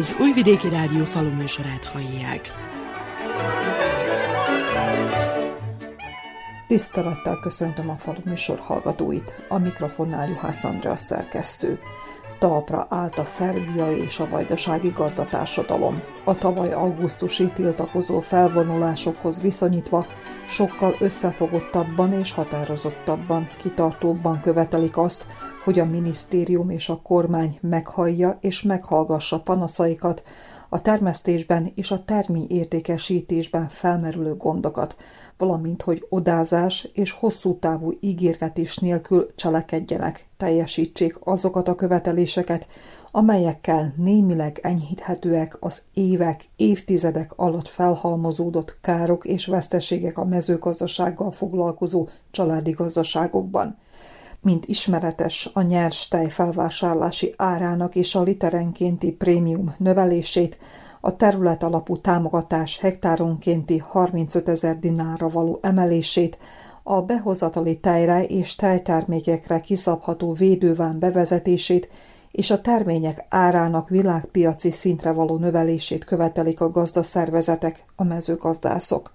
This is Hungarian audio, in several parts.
Az Újvidéki Rádió faluműsorát hallják. Tisztelettel köszöntöm a faluműsor hallgatóit, a mikrofonnál Juhász Andrea szerkesztő. Talpra állt a szerbiai és a vajdasági gazdatársadalom. A tavaly augusztusi tiltakozó felvonulásokhoz viszonyítva sokkal összefogottabban és határozottabban, kitartóbban követelik azt, hogy a minisztérium és a kormány meghallja és meghallgassa panaszaikat, a termesztésben és a terményértékesítésben felmerülő gondokat, valamint hogy odázás és hosszú távú ígérgetés nélkül cselekedjenek, teljesítsék azokat a követeléseket, amelyekkel némileg enyhíthetőek az évek, évtizedek alatt felhalmozódott károk és veszteségek a mezőgazdasággal foglalkozó családi gazdaságokban. Mint ismeretes, a nyers tej felvásárlási árának és a literenkénti prémium növelését, a terület alapú támogatás hektáronkénti 35 ezer dinárra való emelését, a behozatali tejre és tejtermékekre kiszabható védőván bevezetését és a termények árának világpiaci szintre való növelését követelik a gazdaszervezetek, a mezőgazdászok.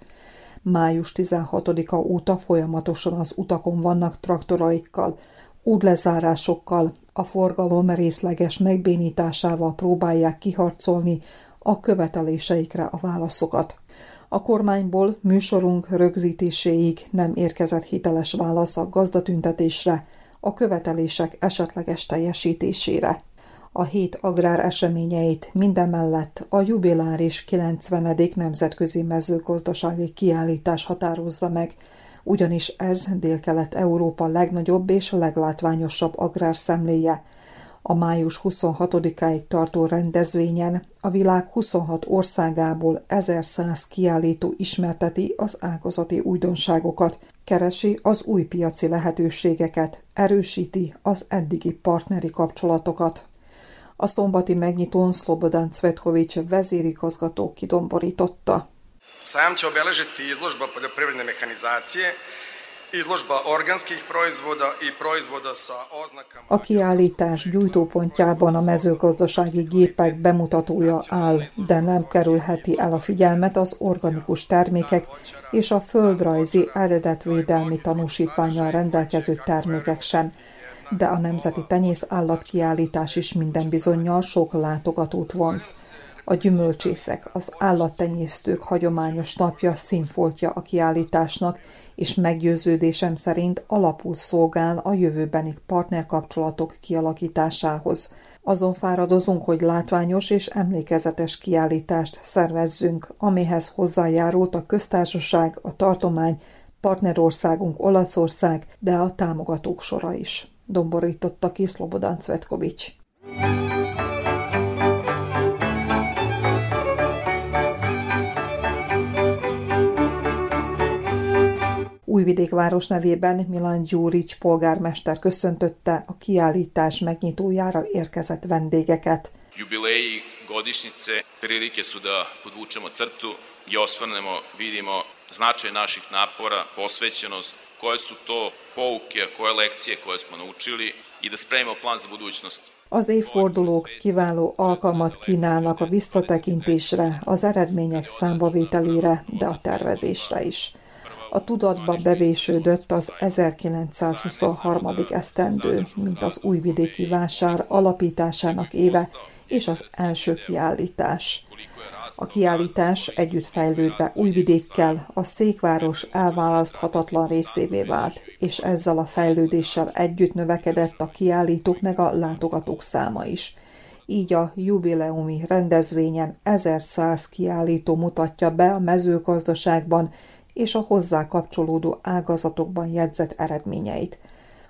Május 16-a óta folyamatosan az utakon vannak traktoraikkal, útlezárásokkal, a forgalom részleges megbénításával próbálják kiharcolni a követeléseikre a válaszokat. A kormányból műsorunk rögzítéséig nem érkezett hiteles válasz a gazdatüntetésre, a követelések esetleges teljesítésére. A hét agrár eseményeit mindemellett a jubiláris 90. nemzetközi mezőgazdasági kiállítás határozza meg, ugyanis ez Dél-Kelet-Európa legnagyobb és leglátványosabb agrárszemléje, a május 26-áig tartó rendezvényen a világ 26 országából 1100 kiállító ismerteti az ágazati újdonságokat, keresi az új piaci lehetőségeket, erősíti az eddigi partneri kapcsolatokat. A szombati megnyitón Slobodan Cvetkovics vezérigazgató kidomborította. Sajam obeležiti izložba poljoprivredne mehanizacije izložba organskih proizvoda i proizvoda sa oznakama... A kiállítás gyújtópontjában a mezőgazdasági gépek bemutatója áll, de nem kerülheti el a figyelmet az organikus termékek és a földrajzi eredetvédelmi tanúsítványal rendelkező termékek sem, de a Nemzeti Tenyész Állatkiállítás is minden bizonyal sok látogatót vonz. A gyümölcsészek, az állattenyésztők hagyományos napja színfoltja a kiállításnak, és meggyőződésem szerint alapul szolgál a jövőbeni partnerkapcsolatok kialakításához. Azon fáradozunk, hogy látványos és emlékezetes kiállítást szervezzünk, amihez hozzájárult a köztársaság, a tartomány, partnerországunk Olaszország, de a támogatók sora is. Domborította ki Szlobodan Cvetkovics. Újvidék város nevében Milan Gyurics polgármester köszöntötte a kiállítás megnyitójára érkezett vendégeket. Jubileji godišnjice prilike su da podvučemo crtu i osvrnemo, vidimo značaj naših napora, posvećenost, koje su to pouke, koje lekcije koje smo naučili i da spremimo plan za budućnost. Az évfordulók kiváló alkalmat kínálnak a visszatekintésre, az eredmények számbavételére, de a tervezésre is a tudatba bevésődött az 1923. esztendő, mint az újvidéki vásár alapításának éve és az első kiállítás. A kiállítás együtt fejlődve újvidékkel a székváros elválaszthatatlan részévé vált, és ezzel a fejlődéssel együtt növekedett a kiállítók meg a látogatók száma is. Így a jubileumi rendezvényen 1100 kiállító mutatja be a mezőgazdaságban és a hozzá kapcsolódó ágazatokban jegyzett eredményeit.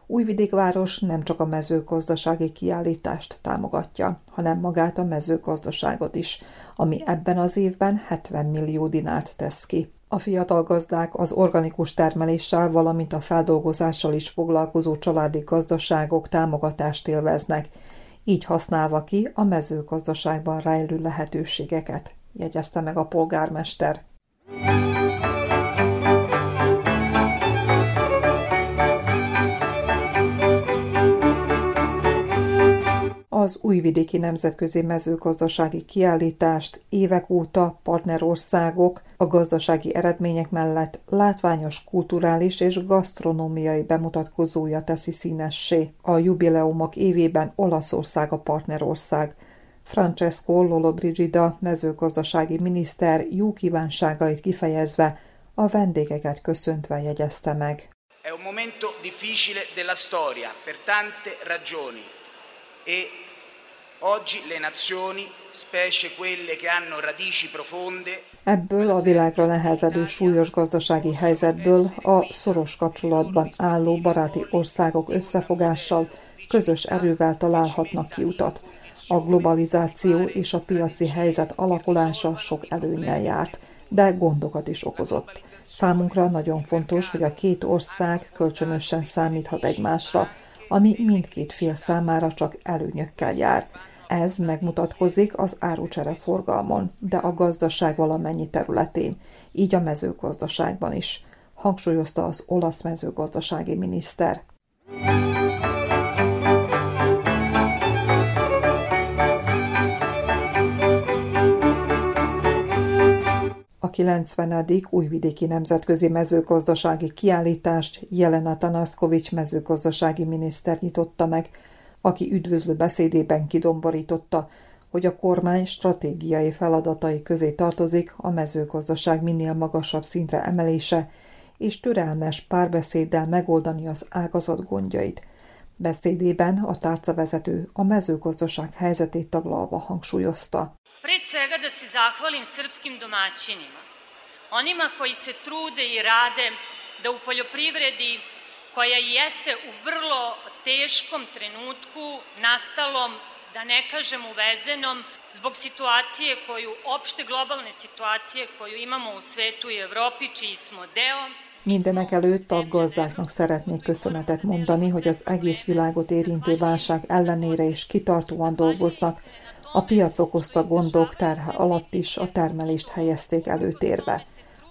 Újvidékváros nem csak a mezőgazdasági kiállítást támogatja, hanem magát a mezőgazdaságot is, ami ebben az évben 70 millió dinárt tesz ki. A fiatal gazdák az organikus termeléssel, valamint a feldolgozással is foglalkozó családi gazdaságok támogatást élveznek, így használva ki a mezőgazdaságban rejlő lehetőségeket, jegyezte meg a polgármester. Az újvidéki nemzetközi mezőgazdasági kiállítást évek óta partnerországok a gazdasági eredmények mellett látványos kulturális és gasztronómiai bemutatkozója teszi színessé. A jubileumok évében Olaszország a partnerország. Francesco Lollobrigida mezőgazdasági miniszter jó kívánságait kifejezve a vendégeket köszöntve jegyezte meg. È un momento difficile della storia per tante ragioni e oggi le nazioni, specie quelle che hanno radici profonde, Ebből a világra nehezedő súlyos gazdasági helyzetből a szoros kapcsolatban álló baráti országok összefogással, közös erővel találhatnak kiutat. A globalizáció és a piaci helyzet alakulása sok előnyel járt, de gondokat is okozott. Számunkra nagyon fontos, hogy a két ország kölcsönösen számíthat egymásra, ami mindkét fél számára csak előnyökkel jár. Ez megmutatkozik az árucsere forgalmon, de a gazdaság valamennyi területén, így a mezőgazdaságban is, hangsúlyozta az olasz mezőgazdasági miniszter. A 90. újvidéki nemzetközi mezőgazdasági kiállítást Jelena Tanaszkovics mezőgazdasági miniszter nyitotta meg, aki üdvözlő beszédében kidomborította, hogy a kormány stratégiai feladatai közé tartozik a mezőgazdaság minél magasabb szintre emelése, és türelmes párbeszéddel megoldani az ágazat gondjait. Beszédében a tárcavezető a mezőgazdaság helyzetét taglalva hangsúlyozta. Pre svega da se zahvalim srpskim domaćinima, onima koji se trude i rade da u poljoprivredi koja jeste u vrlo teškom trenutku nastalom, da ne kažem uvezenom, zbog situacije koju, opšte globalne situacije koju imamo u svetu i Evropi, čiji smo deo, Mindenek előtt a gazdáknak szeretnék köszönetet mondani, hogy az egész világot érintő válság ellenére is kitartóan dolgoznak, a piac okozta gondok terhe alatt is a termelést helyezték előtérbe.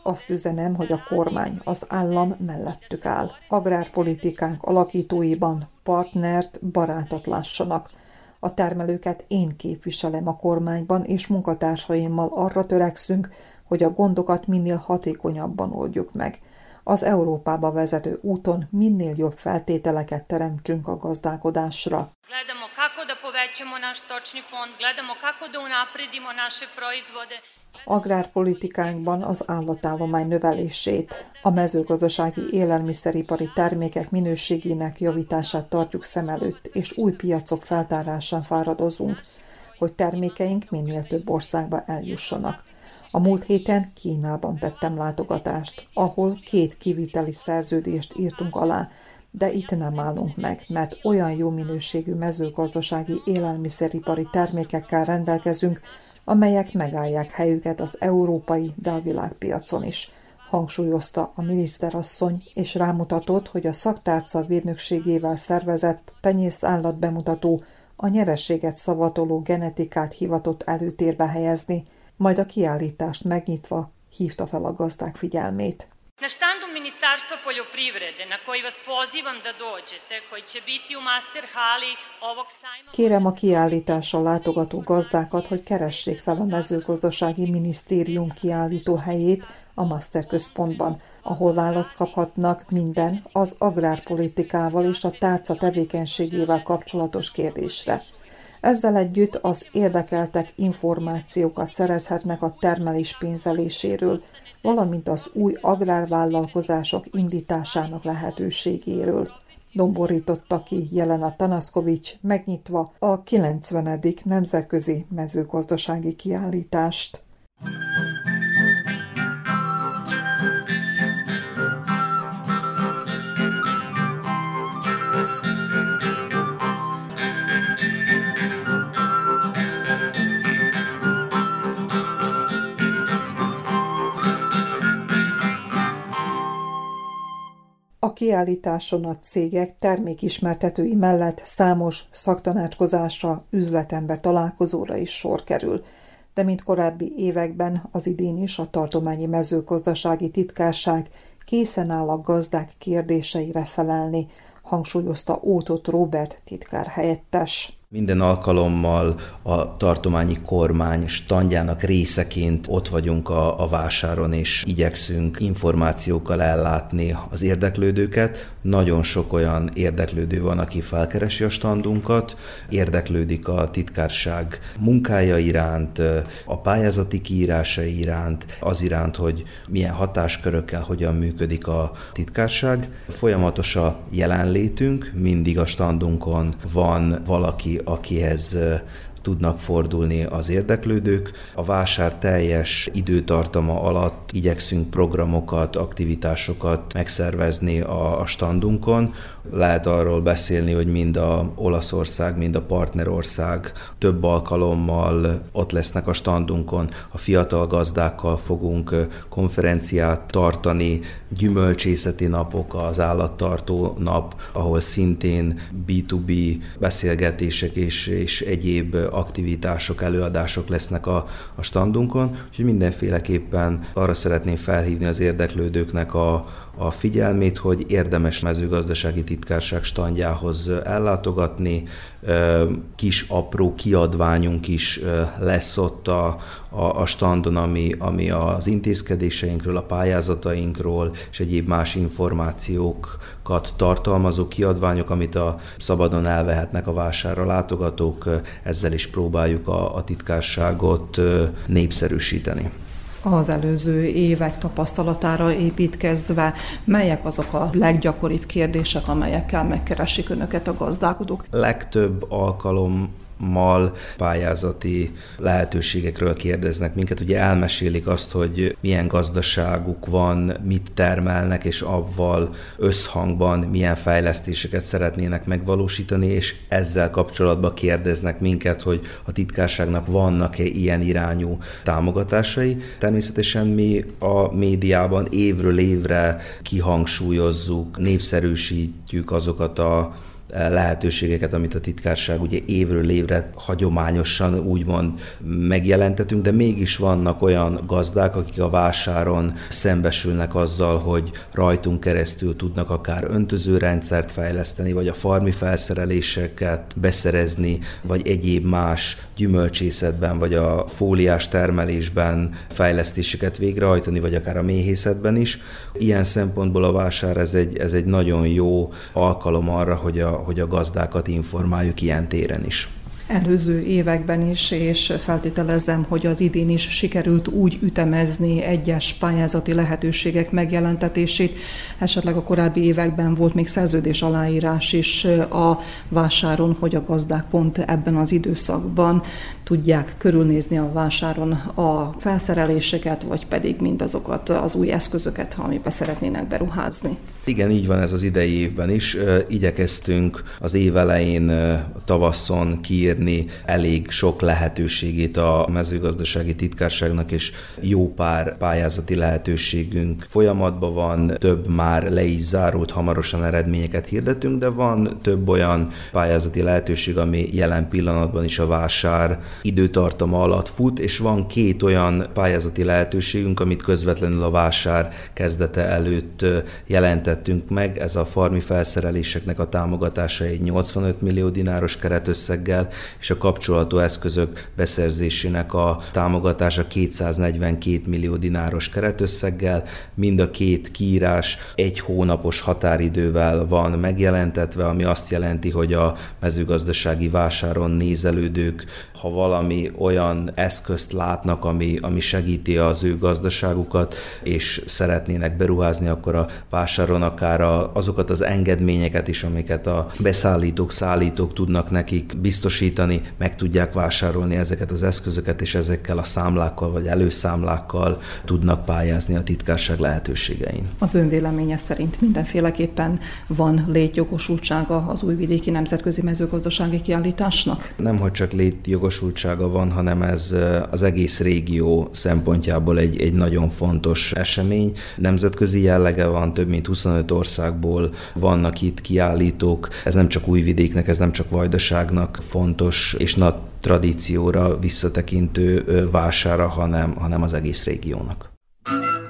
Azt üzenem, hogy a kormány, az állam mellettük áll. Agrárpolitikánk alakítóiban partnert, barátot lássanak. A termelőket én képviselem a kormányban, és munkatársaimmal arra törekszünk, hogy a gondokat minél hatékonyabban oldjuk meg. Az Európába vezető úton minél jobb feltételeket teremtsünk a gazdálkodásra. Gledamo kako da povećamo naš stočni fond, gledamo kako da unapredimo naše proizvode. Agrárpolitikánkban az állatállomány növelését, a mezőgazdasági élelmiszeripari termékek minőségének javítását tartjuk szem előtt, és új piacok feltárásán fáradozunk, hogy termékeink minél több országba eljussanak. A múlt héten Kínában tettem látogatást, ahol két kiviteli szerződést írtunk alá, de itt nem állunk meg, mert olyan jó minőségű mezőgazdasági élelmiszeripari termékekkel rendelkezünk, amelyek megállják helyüket az európai, de a világpiacon is, hangsúlyozta a miniszterasszony, és rámutatott, hogy a szaktárca védnökségével szervezett tenyész állat bemutató a nyerességet szavatoló genetikát hivatott előtérbe helyezni, majd a kiállítást megnyitva hívta fel a gazdák figyelmét. Na štandu Ministarstva poljoprivrede, na koji vas pozivam da dođete, koji će biti u master hali ovog sajma... Kérem a kiállításra látogató gazdákat, hogy keressék fel a mezőgazdasági minisztérium kiállító helyét a Master központban, ahol választ kaphatnak minden az agrárpolitikával és a tárca tevékenységével kapcsolatos kérdésre. Ezzel együtt az érdekeltek információkat szerezhetnek a termelés pénzeléséről, valamint az új agrárvállalkozások indításának lehetőségéről. Domborította ki Jelena Tanaszkovics, megnyitva a 90. nemzetközi mezőgazdasági kiállítást. A kiállításon a cégek termékismertetői mellett számos szaktanácskozásra, üzletember találkozóra is sor kerül, de mint korábbi években az idén is a tartományi mezőgazdasági titkárság készen áll a gazdák kérdéseire felelni, hangsúlyozta Ótot Robert titkár helyettes. Minden alkalommal a tartományi kormány standjának részeként ott vagyunk a, a vásáron, és igyekszünk információkkal ellátni az érdeklődőket. Nagyon sok olyan érdeklődő van, aki felkeresi a standunkat, érdeklődik a titkárság munkája iránt, a pályázati kiírásai iránt, az iránt, hogy milyen hatáskörökkel hogyan működik a titkárság. Folyamatos a jelenlétünk, mindig a standunkon van valaki, akihez tudnak fordulni az érdeklődők. A vásár teljes időtartama alatt igyekszünk programokat, aktivitásokat megszervezni a, a standunkon. Lehet arról beszélni, hogy mind a Olaszország, mind a partnerország több alkalommal ott lesznek a standunkon. A fiatal gazdákkal fogunk konferenciát tartani, gyümölcsészeti napok, az állattartó nap, ahol szintén B2B beszélgetések és, és egyéb aktivitások, előadások lesznek a, a standunkon, úgyhogy mindenféleképpen arra szeretném felhívni az érdeklődőknek a, a figyelmét, hogy érdemes mezőgazdasági titkárság standjához ellátogatni. Kis apró kiadványunk is lesz ott a, a, standon, ami, ami az intézkedéseinkről, a pályázatainkról és egyéb más információkat tartalmazó kiadványok, amit a szabadon elvehetnek a vásárra látogatók. Ezzel is próbáljuk a, a titkárságot népszerűsíteni az előző évek tapasztalatára építkezve, melyek azok a leggyakoribb kérdések, amelyekkel megkeresik önöket a gazdálkodók? Legtöbb alkalom mal pályázati lehetőségekről kérdeznek minket. Ugye elmesélik azt, hogy milyen gazdaságuk van, mit termelnek, és avval összhangban milyen fejlesztéseket szeretnének megvalósítani, és ezzel kapcsolatban kérdeznek minket, hogy a titkárságnak vannak-e ilyen irányú támogatásai. Természetesen mi a médiában évről évre kihangsúlyozzuk, népszerűsítjük azokat a lehetőségeket, amit a titkárság ugye évről évre hagyományosan úgymond megjelentetünk, de mégis vannak olyan gazdák, akik a vásáron szembesülnek azzal, hogy rajtunk keresztül tudnak akár öntözőrendszert fejleszteni, vagy a farmi felszereléseket beszerezni, vagy egyéb más gyümölcsészetben, vagy a fóliás termelésben fejlesztéseket végrehajtani, vagy akár a méhészetben is. Ilyen szempontból a vásár ez egy, ez egy nagyon jó alkalom arra, hogy a, hogy a gazdákat informáljuk ilyen téren is előző években is, és feltételezem, hogy az idén is sikerült úgy ütemezni egyes pályázati lehetőségek megjelentetését. Esetleg a korábbi években volt még szerződés aláírás is a vásáron, hogy a gazdák pont ebben az időszakban tudják körülnézni a vásáron a felszereléseket, vagy pedig mindazokat az új eszközöket, amiben szeretnének beruházni. Igen, így van ez az idei évben is. Igyekeztünk az év elején tavasszon kiírni elég sok lehetőségét a mezőgazdasági titkárságnak, és jó pár pályázati lehetőségünk folyamatban van, több már le is zárult, hamarosan eredményeket hirdetünk, de van több olyan pályázati lehetőség, ami jelen pillanatban is a vásár időtartama alatt fut, és van két olyan pályázati lehetőségünk, amit közvetlenül a vásár kezdete előtt jelentettünk meg. Ez a farmi felszereléseknek a támogatása egy 85 millió dináros keretösszeggel, és a kapcsolató eszközök beszerzésének a támogatása 242 millió dináros keretösszeggel. Mind a két kiírás egy hónapos határidővel van megjelentetve, ami azt jelenti, hogy a mezőgazdasági vásáron nézelődők, ha valami olyan eszközt látnak, ami, ami segíti az ő gazdaságukat, és szeretnének beruházni, akkor a vásáron akár a, azokat az engedményeket is, amiket a beszállítók, szállítók tudnak nekik biztosítani, meg tudják vásárolni ezeket az eszközöket, és ezekkel a számlákkal vagy előszámlákkal tudnak pályázni a titkárság lehetőségein. Az ön véleménye szerint mindenféleképpen van létjogosultsága az újvidéki nemzetközi mezőgazdasági kiállításnak? Nem, hogy csak létjogosultsága, létjogosultsága van, hanem ez az egész régió szempontjából egy, egy nagyon fontos esemény. Nemzetközi jellege van, több mint 25 országból vannak itt kiállítók. Ez nem csak újvidéknek, ez nem csak vajdaságnak fontos, és nagy tradícióra visszatekintő vására, hanem, hanem az egész régiónak. A kiállító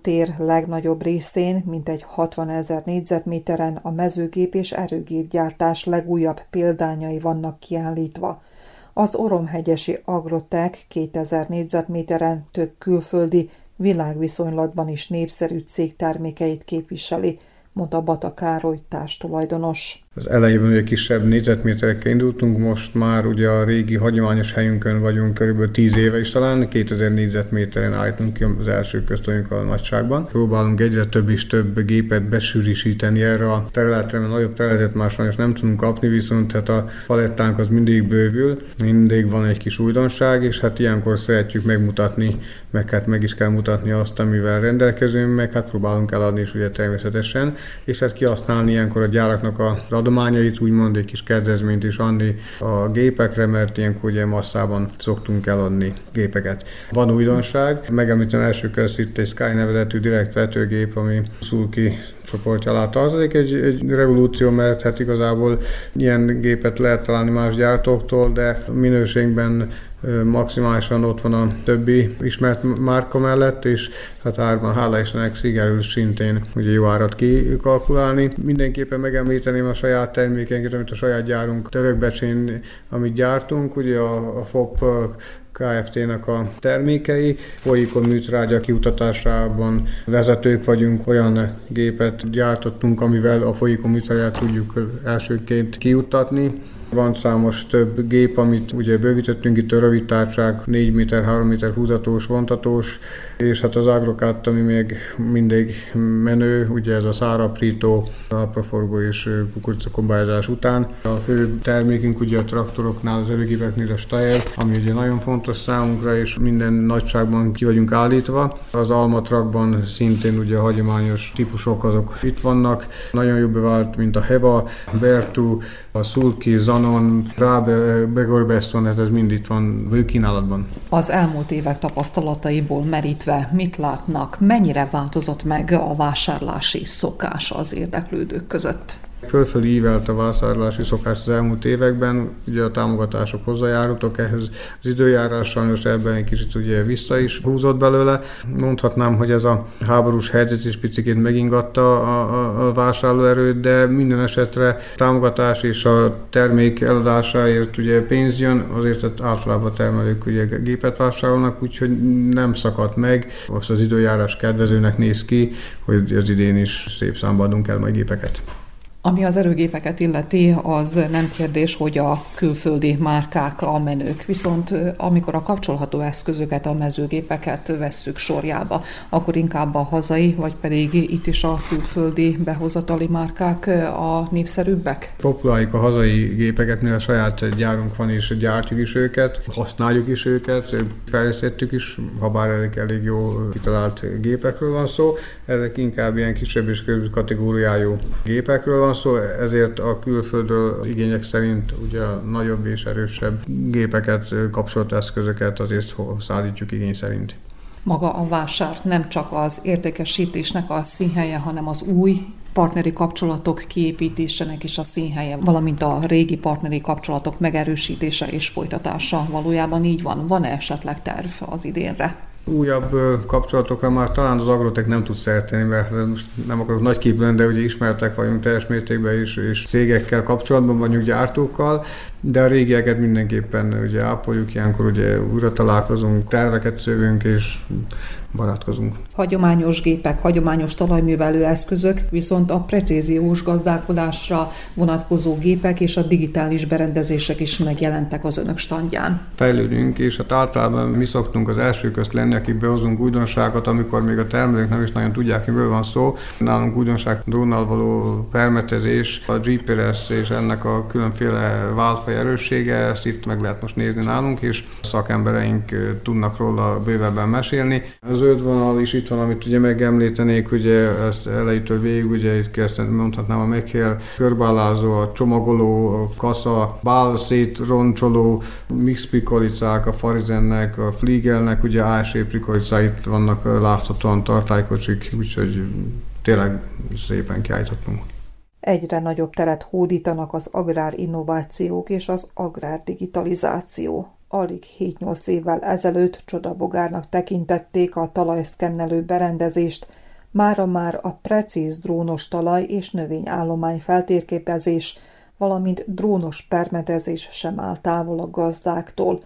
tér legnagyobb részén, mintegy 60 ezer négyzetméteren a mezőgép és erőgépgyártás legújabb példányai vannak kiállítva. Az Oromhegyesi Agrotek 2000 négyzetméteren több külföldi, világviszonylatban is népszerű cég termékeit képviseli, mondta Bata Károly társtulajdonos. Az elejében ugye kisebb négyzetméterekkel indultunk, most már ugye a régi hagyományos helyünkön vagyunk körülbelül 10 éve is talán, 2000 négyzetméteren állítunk ki az első a nagyságban. Próbálunk egyre több és több gépet besűrűsíteni erre a területre, mert nagyobb területet már sajnos nem tudunk kapni, viszont hát a palettánk az mindig bővül, mindig van egy kis újdonság, és hát ilyenkor szeretjük megmutatni, meg hát meg is kell mutatni azt, amivel rendelkezünk, meg hát próbálunk eladni is ugye természetesen, és hát kihasználni ilyenkor a gyáraknak a adományait, úgymond egy kis kedvezményt is adni a gépekre, mert ilyenkor ugye masszában szoktunk eladni gépeket. Van újdonság, megemlítem első közt itt egy Sky nevezetű direkt vetőgép, ami Szulki csoportja alá tartozik. Egy, egy revolúció, mert hát igazából ilyen gépet lehet találni más gyártóktól, de minőségben maximálisan ott van a többi ismert márka mellett, és hát árban hála Istennek sikerül szintén ugye jó árat kikalkulálni. Mindenképpen megemlíteném a saját termékeinket, amit a saját gyárunk Törökbecsén, amit gyártunk, ugye a, a FOP Kft-nek a termékei. Folyikon műtrágya kiutatásában vezetők vagyunk, olyan gépet gyártottunk, amivel a folyikon tudjuk elsőként kiutatni. Van számos több gép, amit ugye bővítettünk itt a rövid társág, 4 méter, 3 méter húzatós, vontatós, és hát az agrokát, ami még mindig menő, ugye ez a száraprító, apraforgó és kukoricakombályozás után. A fő termékünk ugye a traktoroknál, az erőgépeknél a Steyr, ami ugye nagyon fontos számunkra, és minden nagyságban ki vagyunk állítva. Az almatrakban szintén ugye a hagyományos típusok azok itt vannak. Nagyon jobb bevált, mint a Heva, Bertu, a Sulki, Zanon, Rábe, Begorbeston, ez, ez mind itt van bőkínálatban. Az elmúlt évek tapasztalataiból merítve mit látnak, mennyire változott meg a vásárlási szokás az érdeklődők között? Fölfelé ívelt a vásárlási szokás az elmúlt években, ugye a támogatások hozzájárultak ehhez, az időjárás sajnos ebben egy kicsit ugye vissza is húzott belőle. Mondhatnám, hogy ez a háborús helyzet is picit megingatta a, a, a vásárlóerőt, de minden esetre támogatás és a termék eladásáért ugye pénz jön, azért általában termelők ugye gépet vásárolnak, úgyhogy nem szakadt meg. Most az időjárás kedvezőnek néz ki, hogy az idén is szép számba adunk el majd gépeket. Ami az erőgépeket illeti, az nem kérdés, hogy a külföldi márkák a menők. Viszont amikor a kapcsolható eszközöket, a mezőgépeket vesszük sorjába, akkor inkább a hazai, vagy pedig itt is a külföldi behozatali márkák a népszerűbbek? Populáljuk a hazai gépeket, mivel saját gyárunk van, és gyártjuk is őket, használjuk is őket, fejlesztettük is, ha bár elég, elég jó kitalált gépekről van szó. Ezek inkább ilyen kisebb és kategóriájú gépekről van van szó, ezért a külföldről igények szerint ugye nagyobb és erősebb gépeket, kapcsolt eszközöket azért szállítjuk igény szerint. Maga a vásár nem csak az értékesítésnek a színhelye, hanem az új partneri kapcsolatok kiépítésének is a színhelye, valamint a régi partneri kapcsolatok megerősítése és folytatása. Valójában így van. Van-e esetleg terv az idénre? Újabb kapcsolatokra már talán az Agrotek nem tud szerteni, mert most nem akarok nagy kép lenni, de ugye ismertek vagyunk teljes mértékben is, és cégekkel kapcsolatban vagyunk gyártókkal, de a régieket mindenképpen ugye ápoljuk, ilyenkor ugye újra találkozunk, terveket szövünk, és barátkozunk. Hagyományos gépek, hagyományos talajművelő eszközök, viszont a precíziós gazdálkodásra vonatkozó gépek és a digitális berendezések is megjelentek az önök standján. Fejlődünk, és hát általában mi szoktunk az első közt lenni, akik behozunk újdonságot, amikor még a termelők nem is nagyon tudják, miről van szó. Nálunk újdonság drónnal való permetezés, a GPS és ennek a különféle váltfaj erőssége, ezt itt meg lehet most nézni nálunk, és szakembereink tudnak róla bővebben mesélni. Az zöld vonal is itt van, amit ugye megemlítenék, ugye ezt elejétől végig, ugye itt kezdtem, mondhatnám a meghél, körbálázó, a csomagoló, a kasza, bálszét roncsoló, mix pikolicák, a Farizennek, a Fliegelnek, ugye ASE itt vannak láthatóan tartálykocsik, úgyhogy tényleg szépen kiállítottunk. Egyre nagyobb teret hódítanak az agrárinnovációk és az agrárdigitalizáció. alig 7-8 évvel ezelőtt csodabogárnak tekintették a talajszkennelő berendezést, mára már a precíz drónos talaj és növényállomány feltérképezés, valamint drónos permetezés sem áll távol a gazdáktól.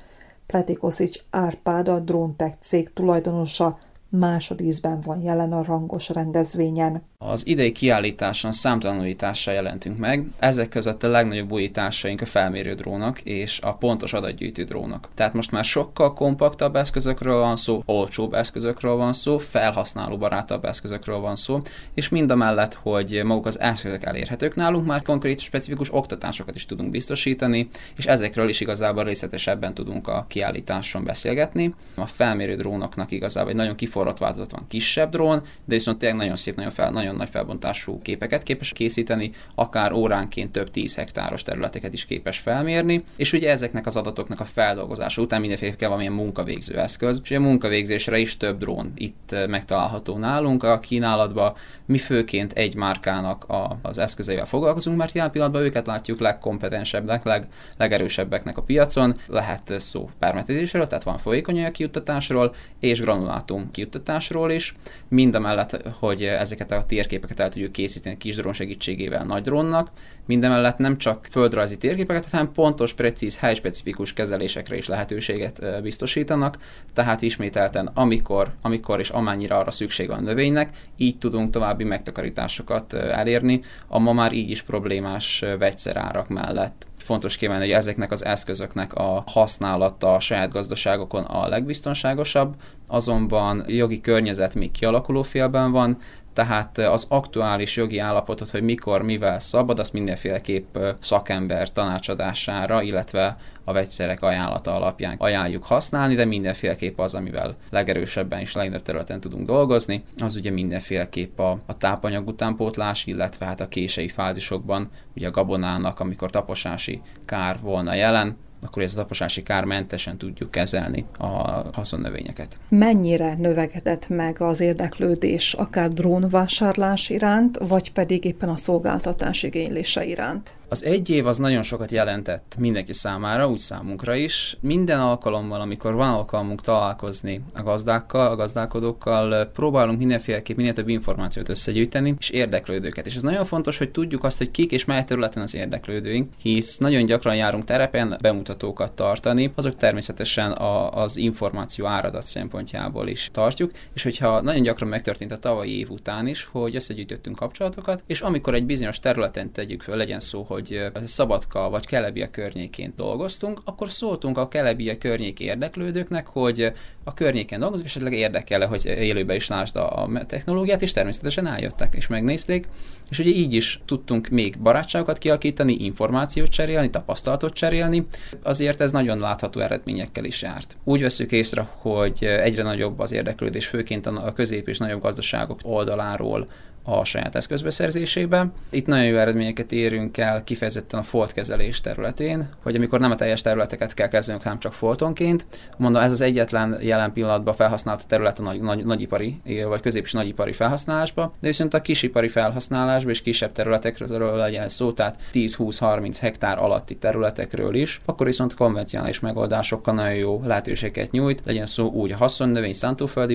Pletikoszics Árpád a Dróntech cég tulajdonosa másodízben van jelen a rangos rendezvényen. Az idei kiállításon számtalan újítással jelentünk meg, ezek között a legnagyobb újításaink a felmérő drónok és a pontos adatgyűjtő drónok. Tehát most már sokkal kompaktabb eszközökről van szó, olcsóbb eszközökről van szó, felhasználó barátabb eszközökről van szó, és mind a mellett, hogy maguk az eszközök elérhetők nálunk, már konkrét, specifikus oktatásokat is tudunk biztosítani, és ezekről is igazából részletesebben tudunk a kiállításon beszélgetni. A felmérő drónoknak igazából egy nagyon kiforrott változat van, kisebb drón, de viszont tényleg nagyon szép, nagyon, fel, nagyon nagy felbontású képeket képes készíteni, akár óránként több 10 hektáros területeket is képes felmérni, és ugye ezeknek az adatoknak a feldolgozása után mindenféle kell valamilyen munkavégző eszköz, és a munkavégzésre is több drón itt eh, megtalálható nálunk a kínálatban. Mi főként egy márkának a, az eszközeivel foglalkozunk, mert jelen pillanatban őket látjuk legkompetensebbnek, leg, legerősebbeknek a piacon. Lehet szó permetezésről, tehát van folyékony kijuttatásról, és granulátum kijuttatásról is. Mind a mellett, hogy ezeket a térképeket el tudjuk készíteni kis drón segítségével nagy drónnak. Mindemellett nem csak földrajzi térképeket, hanem pontos, precíz, helyspecifikus kezelésekre is lehetőséget biztosítanak, tehát ismételten amikor, amikor és amennyire arra szükség van növénynek, így tudunk további megtakarításokat elérni a ma már így is problémás vegyszerárak mellett fontos kiemelni, hogy ezeknek az eszközöknek a használata a saját gazdaságokon a legbiztonságosabb, azonban jogi környezet még kialakuló félben van, tehát az aktuális jogi állapotot, hogy mikor, mivel szabad, azt mindenféleképp szakember tanácsadására, illetve a vegyszerek ajánlata alapján ajánljuk használni, de mindenféleképp az, amivel legerősebben és legnagyobb területen tudunk dolgozni, az ugye mindenféleképp a, a tápanyag utánpótlás, illetve hát a kései fázisokban, ugye a gabonának, amikor taposási kár volna jelen, akkor ez a taposási kár mentesen tudjuk kezelni a haszonnövényeket. Mennyire növekedett meg az érdeklődés akár drónvásárlás iránt, vagy pedig éppen a szolgáltatás igénylése iránt? Az egy év az nagyon sokat jelentett mindenki számára, úgy számunkra is. Minden alkalommal, amikor van alkalmunk találkozni a gazdákkal, a gazdálkodókkal, próbálunk mindenféleképp minél több információt összegyűjteni, és érdeklődőket. És ez nagyon fontos, hogy tudjuk azt, hogy kik és mely területen az érdeklődőink, hisz nagyon gyakran járunk terepen bemutatókat tartani, azok természetesen a, az információ áradat szempontjából is tartjuk, és hogyha nagyon gyakran megtörtént a tavalyi év után is, hogy összegyűjtöttünk kapcsolatokat, és amikor egy bizonyos területen tegyük föl, legyen szó, hogy Szabadka vagy Kelebia környékén dolgoztunk, akkor szóltunk a Kelebia környék érdeklődőknek, hogy a környéken dolgozunk, esetleg érdekel hogy élőbe is lásd a technológiát, és természetesen eljöttek és megnézték. És ugye így is tudtunk még barátságokat kialakítani, információt cserélni, tapasztalatot cserélni, azért ez nagyon látható eredményekkel is járt. Úgy veszük észre, hogy egyre nagyobb az érdeklődés, főként a közép és nagyobb gazdaságok oldaláról a saját eszközbeszerzésében. Itt nagyon jó eredményeket érünk el kifejezetten a foltkezelés területén, hogy amikor nem a teljes területeket kell kezdenünk, hanem csak foltonként. Mondom, ez az egyetlen jelen pillanatban felhasznált terület a nagy, nagy, nagyipari vagy közép- és nagyipari felhasználásba, de viszont a kisipari felhasználásban és kisebb területekről legyen szó, tehát 10-20-30 hektár alatti területekről is, akkor viszont konvencionális megoldásokkal nagyon jó lehetőséget nyújt, legyen szó úgy a haszonnövény, szántóföldi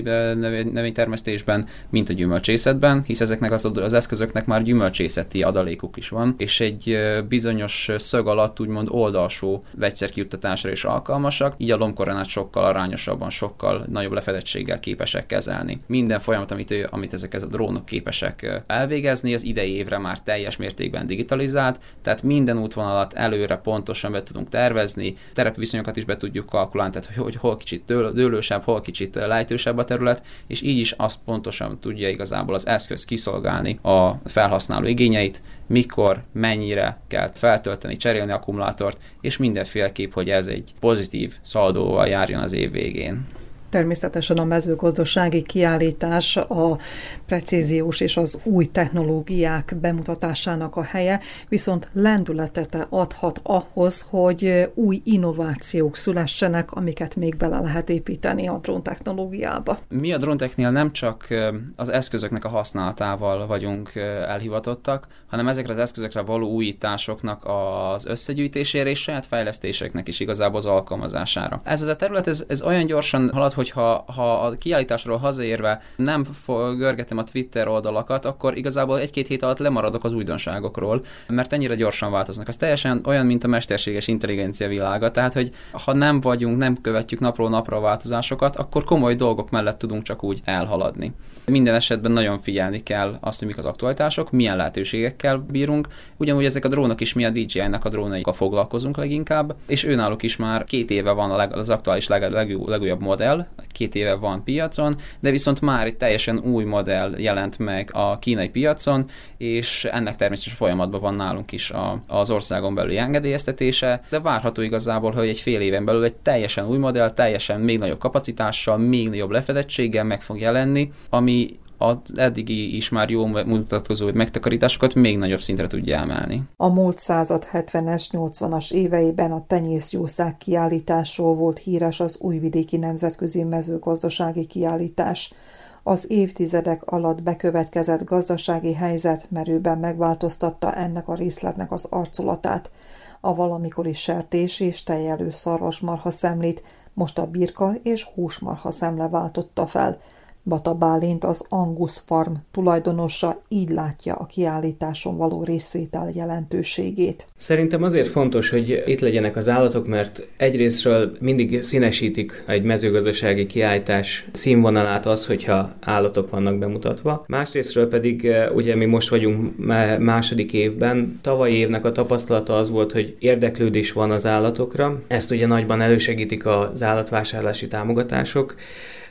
növénytermesztésben, mint a gyümölcsészetben, hisz ezek ezeknek az, az eszközöknek már gyümölcsészeti adalékuk is van, és egy bizonyos szög alatt úgymond oldalsó vegyszerkiuttatásra is alkalmasak, így a lombkoronát sokkal arányosabban, sokkal nagyobb lefedettséggel képesek kezelni. Minden folyamat, amit, amit ezek a drónok képesek elvégezni, az idei évre már teljes mértékben digitalizált, tehát minden útvonalat előre pontosan be tudunk tervezni, terepviszonyokat is be tudjuk kalkulálni, tehát hogy, hol kicsit dőlősebb, hol kicsit lejtősebb a terület, és így is azt pontosan tudja igazából az eszköz kiszolgálni, kiszolgálni a felhasználó igényeit, mikor, mennyire kell feltölteni, cserélni akkumulátort, és mindenféleképp, hogy ez egy pozitív szaldóval járjon az év végén. Természetesen a mezőgazdasági kiállítás a precíziós és az új technológiák bemutatásának a helye, viszont lendületete adhat ahhoz, hogy új innovációk szülessenek, amiket még bele lehet építeni a dróntechnológiába. Mi a drónteknél nem csak az eszközöknek a használatával vagyunk elhivatottak, hanem ezekre az eszközökre való újításoknak az összegyűjtésére és saját fejlesztéseknek is igazából az alkalmazására. Ez a terület ez, ez olyan gyorsan halad, hogy ha, ha a kiállításról hazaérve nem görgetem a Twitter oldalakat, akkor igazából egy-két hét alatt lemaradok az újdonságokról, mert ennyire gyorsan változnak. Ez teljesen olyan, mint a mesterséges intelligencia világa, tehát hogy ha nem vagyunk, nem követjük napról napra a változásokat, akkor komoly dolgok mellett tudunk csak úgy elhaladni. Minden esetben nagyon figyelni kell azt, hogy mik az aktualitások, milyen lehetőségekkel bírunk. Ugyanúgy ezek a drónok is, mi a DJI-nak a drónaikkal foglalkozunk leginkább, és őnáluk is már két éve van az aktuális leg, legújabb modell, két éve van piacon, de viszont már egy teljesen új modell jelent meg a kínai piacon, és ennek természetesen folyamatban van nálunk is a, az országon belüli engedélyeztetése, de várható igazából, hogy egy fél éven belül egy teljesen új modell, teljesen még nagyobb kapacitással, még nagyobb lefedettséggel meg fog jelenni, ami az eddigi is már jó mutatkozó megtakarításokat még nagyobb szintre tudja emelni. A múlt század 70-es, 80-as éveiben a tenyészjószág kiállításról volt híres az újvidéki nemzetközi mezőgazdasági kiállítás. Az évtizedek alatt bekövetkezett gazdasági helyzet merőben megváltoztatta ennek a részletnek az arculatát. A valamikori sertés és tejelő szarvasmarha szemlét most a birka és húsmarha szemle váltotta fel – Bata Bálint, az Angus Farm tulajdonosa így látja a kiállításon való részvétel jelentőségét. Szerintem azért fontos, hogy itt legyenek az állatok, mert egyrésztről mindig színesítik egy mezőgazdasági kiállítás színvonalát az, hogyha állatok vannak bemutatva. Másrésztről pedig eh, ugye mi most vagyunk második évben, tavalyi évnek a tapasztalata az volt, hogy érdeklődés van az állatokra. Ezt ugye nagyban elősegítik az állatvásárlási támogatások,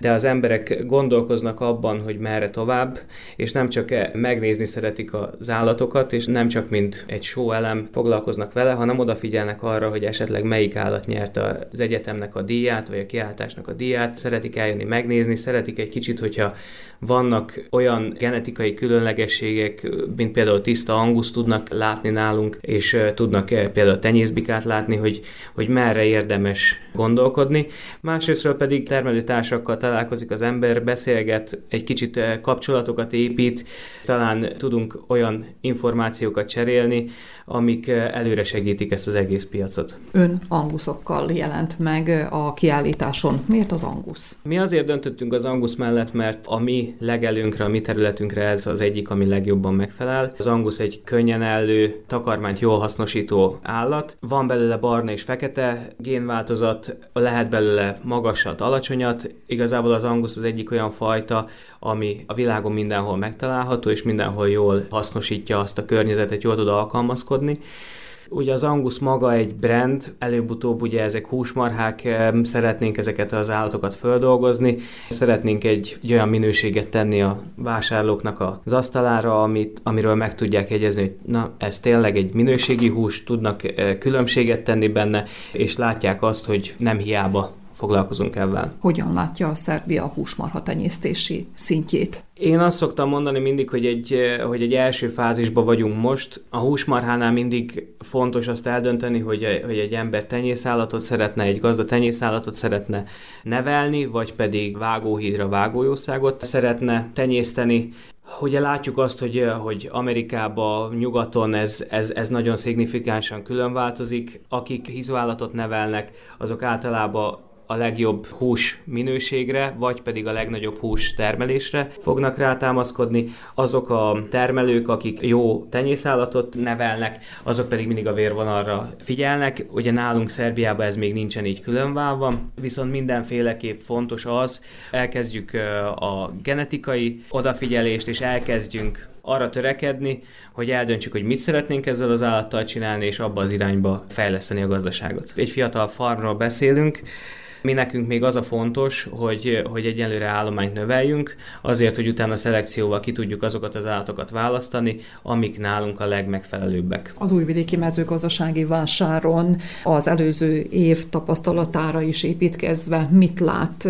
de az emberek gondolkoznak abban, hogy merre tovább, és nem csak megnézni szeretik az állatokat, és nem csak mint egy show elem foglalkoznak vele, hanem odafigyelnek arra, hogy esetleg melyik állat nyerte az egyetemnek a díját, vagy a kiáltásnak a díját, szeretik eljönni megnézni, szeretik egy kicsit, hogyha vannak olyan genetikai különlegességek, mint például tiszta angusz tudnak látni nálunk, és tudnak például tenyészbikát látni, hogy, hogy merre érdemes gondolkodni. Másrésztről pedig termelőtársakkal találkozik az ember, beszélget, egy kicsit kapcsolatokat épít, talán tudunk olyan információkat cserélni, amik előre segítik ezt az egész piacot. Ön anguszokkal jelent meg a kiállításon. Miért az angusz? Mi azért döntöttünk az angusz mellett, mert a mi legelőnkre, a mi területünkre ez az egyik, ami legjobban megfelel. Az angus egy könnyen ellő, takarmányt jól hasznosító állat. Van belőle barna és fekete génváltozat, lehet belőle magasat, alacsonyat. Igazából az angus az egyik olyan fajta, ami a világon mindenhol megtalálható, és mindenhol jól hasznosítja azt a környezetet, jól tud alkalmazkodni. Ugye az Angus maga egy brand, előbb-utóbb ugye ezek húsmarhák, szeretnénk ezeket az állatokat földolgozni, szeretnénk egy, egy olyan minőséget tenni a vásárlóknak az asztalára, amit, amiről meg tudják jegyezni, hogy na, ez tényleg egy minőségi hús, tudnak eh, különbséget tenni benne, és látják azt, hogy nem hiába foglalkozunk ebben. Hogyan látja a Szerbia húsmarha tenyésztési szintjét? Én azt szoktam mondani mindig, hogy egy, hogy egy első fázisban vagyunk most. A húsmarhánál mindig fontos azt eldönteni, hogy, hogy egy ember tenyészállatot szeretne, egy gazda tenyészállatot szeretne nevelni, vagy pedig vágóhídra vágójószágot szeretne tenyészteni. Ugye látjuk azt, hogy, hogy Amerikában, nyugaton ez, ez, ez nagyon szignifikánsan külön változik. Akik hízóállatot nevelnek, azok általában a legjobb hús minőségre, vagy pedig a legnagyobb hús termelésre fognak rátámaszkodni. Azok a termelők, akik jó tenyészállatot nevelnek, azok pedig mindig a vérvonalra figyelnek. Ugye nálunk Szerbiában ez még nincsen így különválva, viszont mindenféleképp fontos az, elkezdjük a genetikai odafigyelést, és elkezdjünk arra törekedni, hogy eldöntsük, hogy mit szeretnénk ezzel az állattal csinálni, és abba az irányba fejleszteni a gazdaságot. Egy fiatal farmról beszélünk, mi nekünk még az a fontos, hogy, hogy egyelőre állományt növeljünk, azért, hogy utána a szelekcióval ki tudjuk azokat az állatokat választani, amik nálunk a legmegfelelőbbek. Az újvidéki mezőgazdasági vásáron az előző év tapasztalatára is építkezve mit lát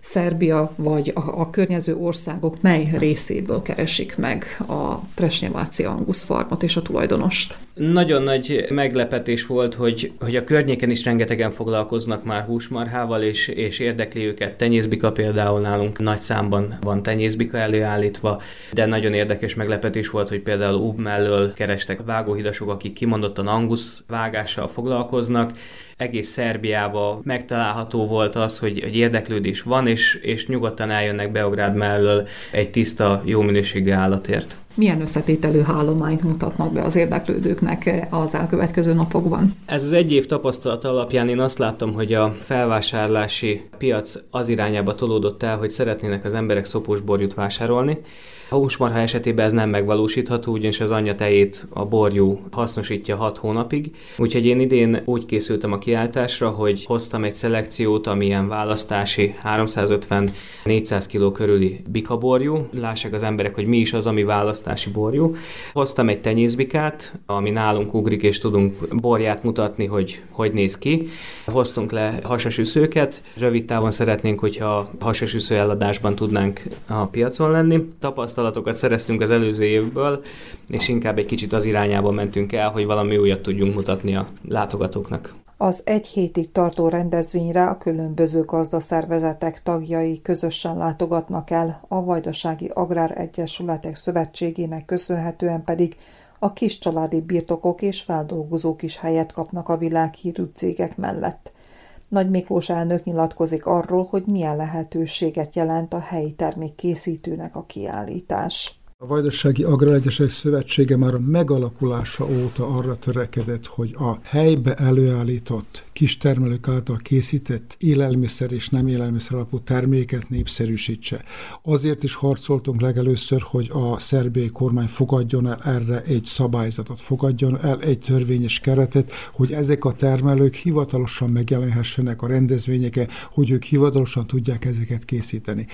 Szerbia vagy a, a környező országok mely részéből keresik meg a Tresnyeváci Angus farmot és a tulajdonost? Nagyon nagy meglepetés volt, hogy, hogy a környéken is rengetegen foglalkoznak már húsmarhával, és, és érdekli őket. Tenyészbika például nálunk nagy számban van tenyészbika előállítva, de nagyon érdekes meglepetés volt, hogy például Ub mellől kerestek vágóhidasok, akik kimondottan Angus vágással foglalkoznak, egész Szerbiába megtalálható volt az, hogy, hogy érdeklődés van, és, és nyugodtan eljönnek Beográd mellől egy tiszta, jó minőségű állatért. Milyen összetételő állományt mutatnak be az érdeklődőknek az elkövetkező napokban? Ez az egy év tapasztalat alapján én azt látom, hogy a felvásárlási piac az irányába tolódott el, hogy szeretnének az emberek szopós borjút vásárolni, a húsmarha esetében ez nem megvalósítható, ugyanis az anyja tejét a borjú hasznosítja 6 hónapig. Úgyhogy én idén úgy készültem a kiáltásra, hogy hoztam egy szelekciót, amilyen választási 350-400 kg körüli bikaborjú. Lássák az emberek, hogy mi is az, ami választási borjú. Hoztam egy tenyészbikát, ami nálunk ugrik, és tudunk borját mutatni, hogy hogy néz ki. Hoztunk le hasasüszőket. Rövid távon szeretnénk, hogyha hasasüsző eladásban tudnánk a piacon lenni. Tapasztalat tapasztalatokat szereztünk az előző évből, és inkább egy kicsit az irányába mentünk el, hogy valami újat tudjunk mutatni a látogatóknak. Az egy hétig tartó rendezvényre a különböző gazdaszervezetek tagjai közösen látogatnak el, a Vajdasági Agrár Egyesületek Szövetségének köszönhetően pedig a kis családi birtokok és feldolgozók is helyet kapnak a világhírű cégek mellett. Nagy Miklós elnök nyilatkozik arról, hogy milyen lehetőséget jelent a helyi termék készítőnek a kiállítás. A Vajdasági Agráregyesek Szövetsége már a megalakulása óta arra törekedett, hogy a helybe előállított, kistermelők által készített élelmiszer és nem élelmiszer alapú terméket népszerűsítse. Azért is harcoltunk legelőször, hogy a szerbiai kormány fogadjon el erre egy szabályzatot, fogadjon el egy törvényes keretet, hogy ezek a termelők hivatalosan megjelenhessenek a rendezvényeken, hogy ők hivatalosan tudják ezeket készíteni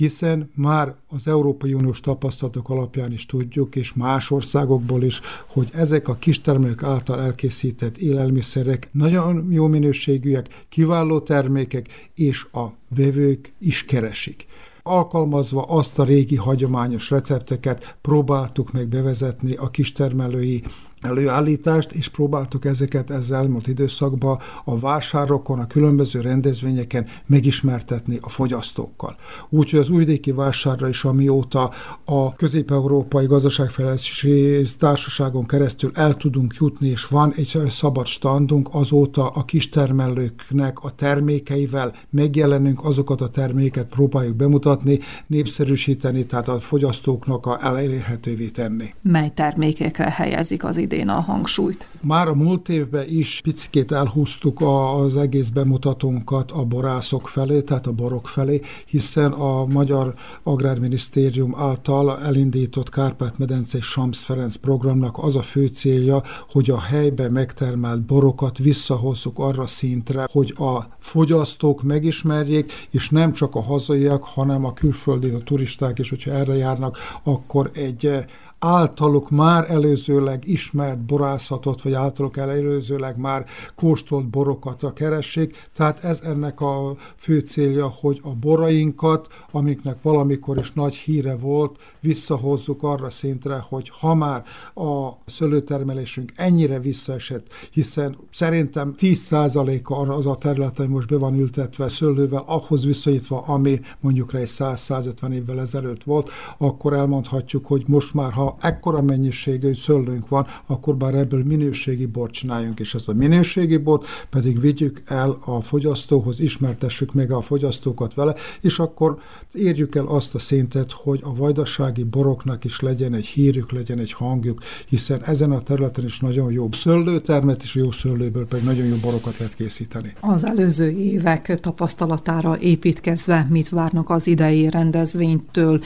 hiszen már az Európai Uniós tapasztalatok alapján is tudjuk, és más országokból is, hogy ezek a kistermelők által elkészített élelmiszerek nagyon jó minőségűek, kiváló termékek, és a vevők is keresik. Alkalmazva azt a régi hagyományos recepteket próbáltuk meg bevezetni a kistermelői előállítást, és próbáltuk ezeket ezzel elmúlt időszakban a vásárokon, a különböző rendezvényeken megismertetni a fogyasztókkal. Úgyhogy az újdéki vásárra is, amióta a Közép-Európai Gazdaságfejlesztési Társaságon keresztül el tudunk jutni, és van egy szabad standunk, azóta a kistermelőknek a termékeivel megjelenünk, azokat a terméket próbáljuk bemutatni, népszerűsíteni, tehát a fogyasztóknak a elérhetővé tenni. Mely termékekre helyezik az idén a hangsúlyt. Már a múlt évben is picit elhúztuk az egész bemutatónkat a borászok felé, tehát a borok felé, hiszen a Magyar Agrárminisztérium által elindított Kárpát-medence és Sams Ferenc programnak az a fő célja, hogy a helyben megtermelt borokat visszahozzuk arra szintre, hogy a fogyasztók megismerjék, és nem csak a hazaiak, hanem a külföldi, a turisták is, hogyha erre járnak, akkor egy általuk már előzőleg ismert borászatot, vagy általuk előzőleg már kóstolt borokat keressék. Tehát ez ennek a fő célja, hogy a borainkat, amiknek valamikor is nagy híre volt, visszahozzuk arra szintre, hogy ha már a szőlőtermelésünk ennyire visszaesett, hiszen szerintem 10%-a az a terület, ami most be van ültetve szőlővel, ahhoz viszonyítva, ami mondjuk egy 100-150 évvel ezelőtt volt, akkor elmondhatjuk, hogy most már, ha ekkora mennyiségű szőlőnk van, akkor bár ebből minőségi bort csináljunk, és ezt a minőségi bort pedig vigyük el a fogyasztóhoz, ismertessük meg a fogyasztókat vele, és akkor érjük el azt a szintet, hogy a vajdasági boroknak is legyen egy hírük, legyen egy hangjuk, hiszen ezen a területen is nagyon jó szőlőtermet, és jó szőlőből pedig nagyon jó borokat lehet készíteni. Az előző évek tapasztalatára építkezve mit várnak az idei rendezvénytől,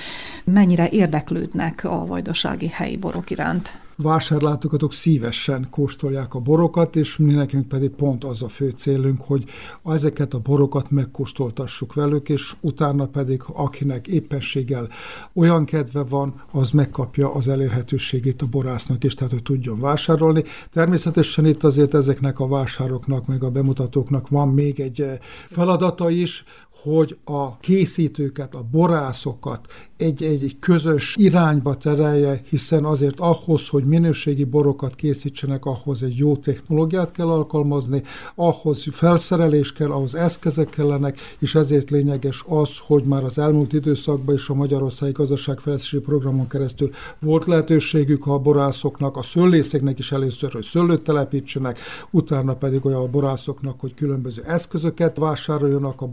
mennyire érdeklődnek a vajdasági helyi borok iránt? vásárlátogatók szívesen kóstolják a borokat, és mi nekünk pedig pont az a fő célunk, hogy ezeket a borokat megkóstoltassuk velük, és utána pedig akinek éppenséggel olyan kedve van, az megkapja az elérhetőségét a borásznak is, tehát hogy tudjon vásárolni. Természetesen itt azért ezeknek a vásároknak, meg a bemutatóknak van még egy feladata is, hogy a készítőket, a borászokat egy, egy, egy közös irányba terelje, hiszen azért ahhoz, hogy minőségi borokat készítsenek, ahhoz egy jó technológiát kell alkalmazni, ahhoz felszerelés kell, ahhoz eszközök kellenek, és ezért lényeges az, hogy már az elmúlt időszakban is a Magyarországi Gazdaságfejlesztési Programon keresztül volt lehetőségük a borászoknak, a szőlészeknek is először, hogy szőlőt telepítsenek, utána pedig olyan a borászoknak, hogy különböző eszközöket vásároljanak a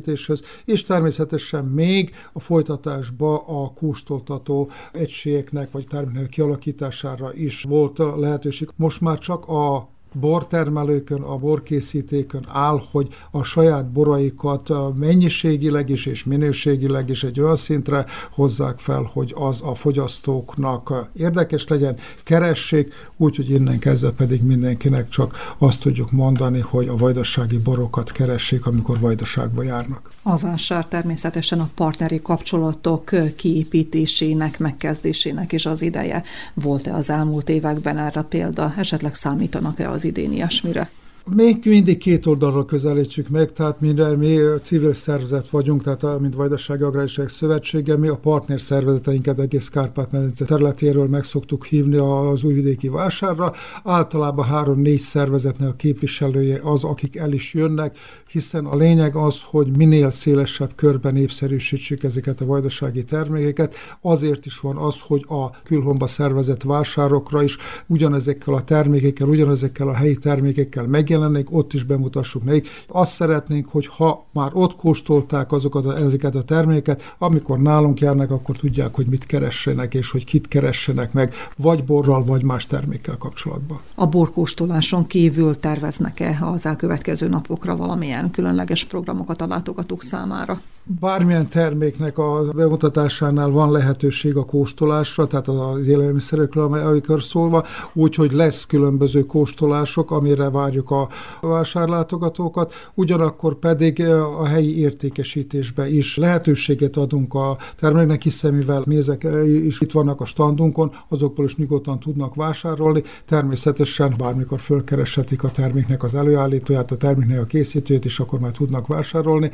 borkészítéshez, és természetesen még a folytatásban a kóstoltató egységeknek vagy terméknek kialakítására is volt lehetőség. Most már csak a bortermelőkön, a borkészítékön áll, hogy a saját boraikat mennyiségileg is és minőségileg is egy olyan szintre hozzák fel, hogy az a fogyasztóknak érdekes legyen, keressék, úgyhogy innen kezdve pedig mindenkinek csak azt tudjuk mondani, hogy a vajdasági borokat keressék, amikor vajdaságba járnak. A vásár természetesen a partneri kapcsolatok kiépítésének, megkezdésének is az ideje. Volt-e az elmúlt években erre példa? Esetleg számítanak-e az idén ilyesmire? Még mindig két oldalra közelítsük meg, tehát minden mi civil szervezet vagyunk, tehát mint Vajdasági Agráriság Szövetsége, mi a partner szervezeteinket egész Kárpát-medence területéről meg szoktuk hívni az újvidéki vásárra. Általában három-négy szervezetnek a képviselője az, akik el is jönnek, hiszen a lényeg az, hogy minél szélesebb körben népszerűsítsük ezeket a vajdasági termékeket. Azért is van az, hogy a külhomba szervezett vásárokra is ugyanezekkel a termékekkel, ugyanezekkel a helyi termékekkel megjelennék, ott is bemutassuk nekik. Azt szeretnénk, hogy ha már ott kóstolták azokat a, ezeket a termékeket, amikor nálunk járnak, akkor tudják, hogy mit keressenek, és hogy kit keressenek meg, vagy borral, vagy más termékkel kapcsolatban. A borkóstoláson kívül terveznek-e az elkövetkező napokra valamilyen ilyen különleges programokat a látogatók számára? Bármilyen terméknek a bemutatásánál van lehetőség a kóstolásra, tehát az élelmiszerekről, amikor szólva, úgyhogy lesz különböző kóstolások, amire várjuk a vásárlátogatókat, ugyanakkor pedig a helyi értékesítésbe is lehetőséget adunk a terméknek, hiszen mivel mézek is itt vannak a standunkon, azokból is nyugodtan tudnak vásárolni, természetesen bármikor fölkereshetik a terméknek az előállítóját, a terméknek a készítőjét, és akkor már tudnak vásárolni.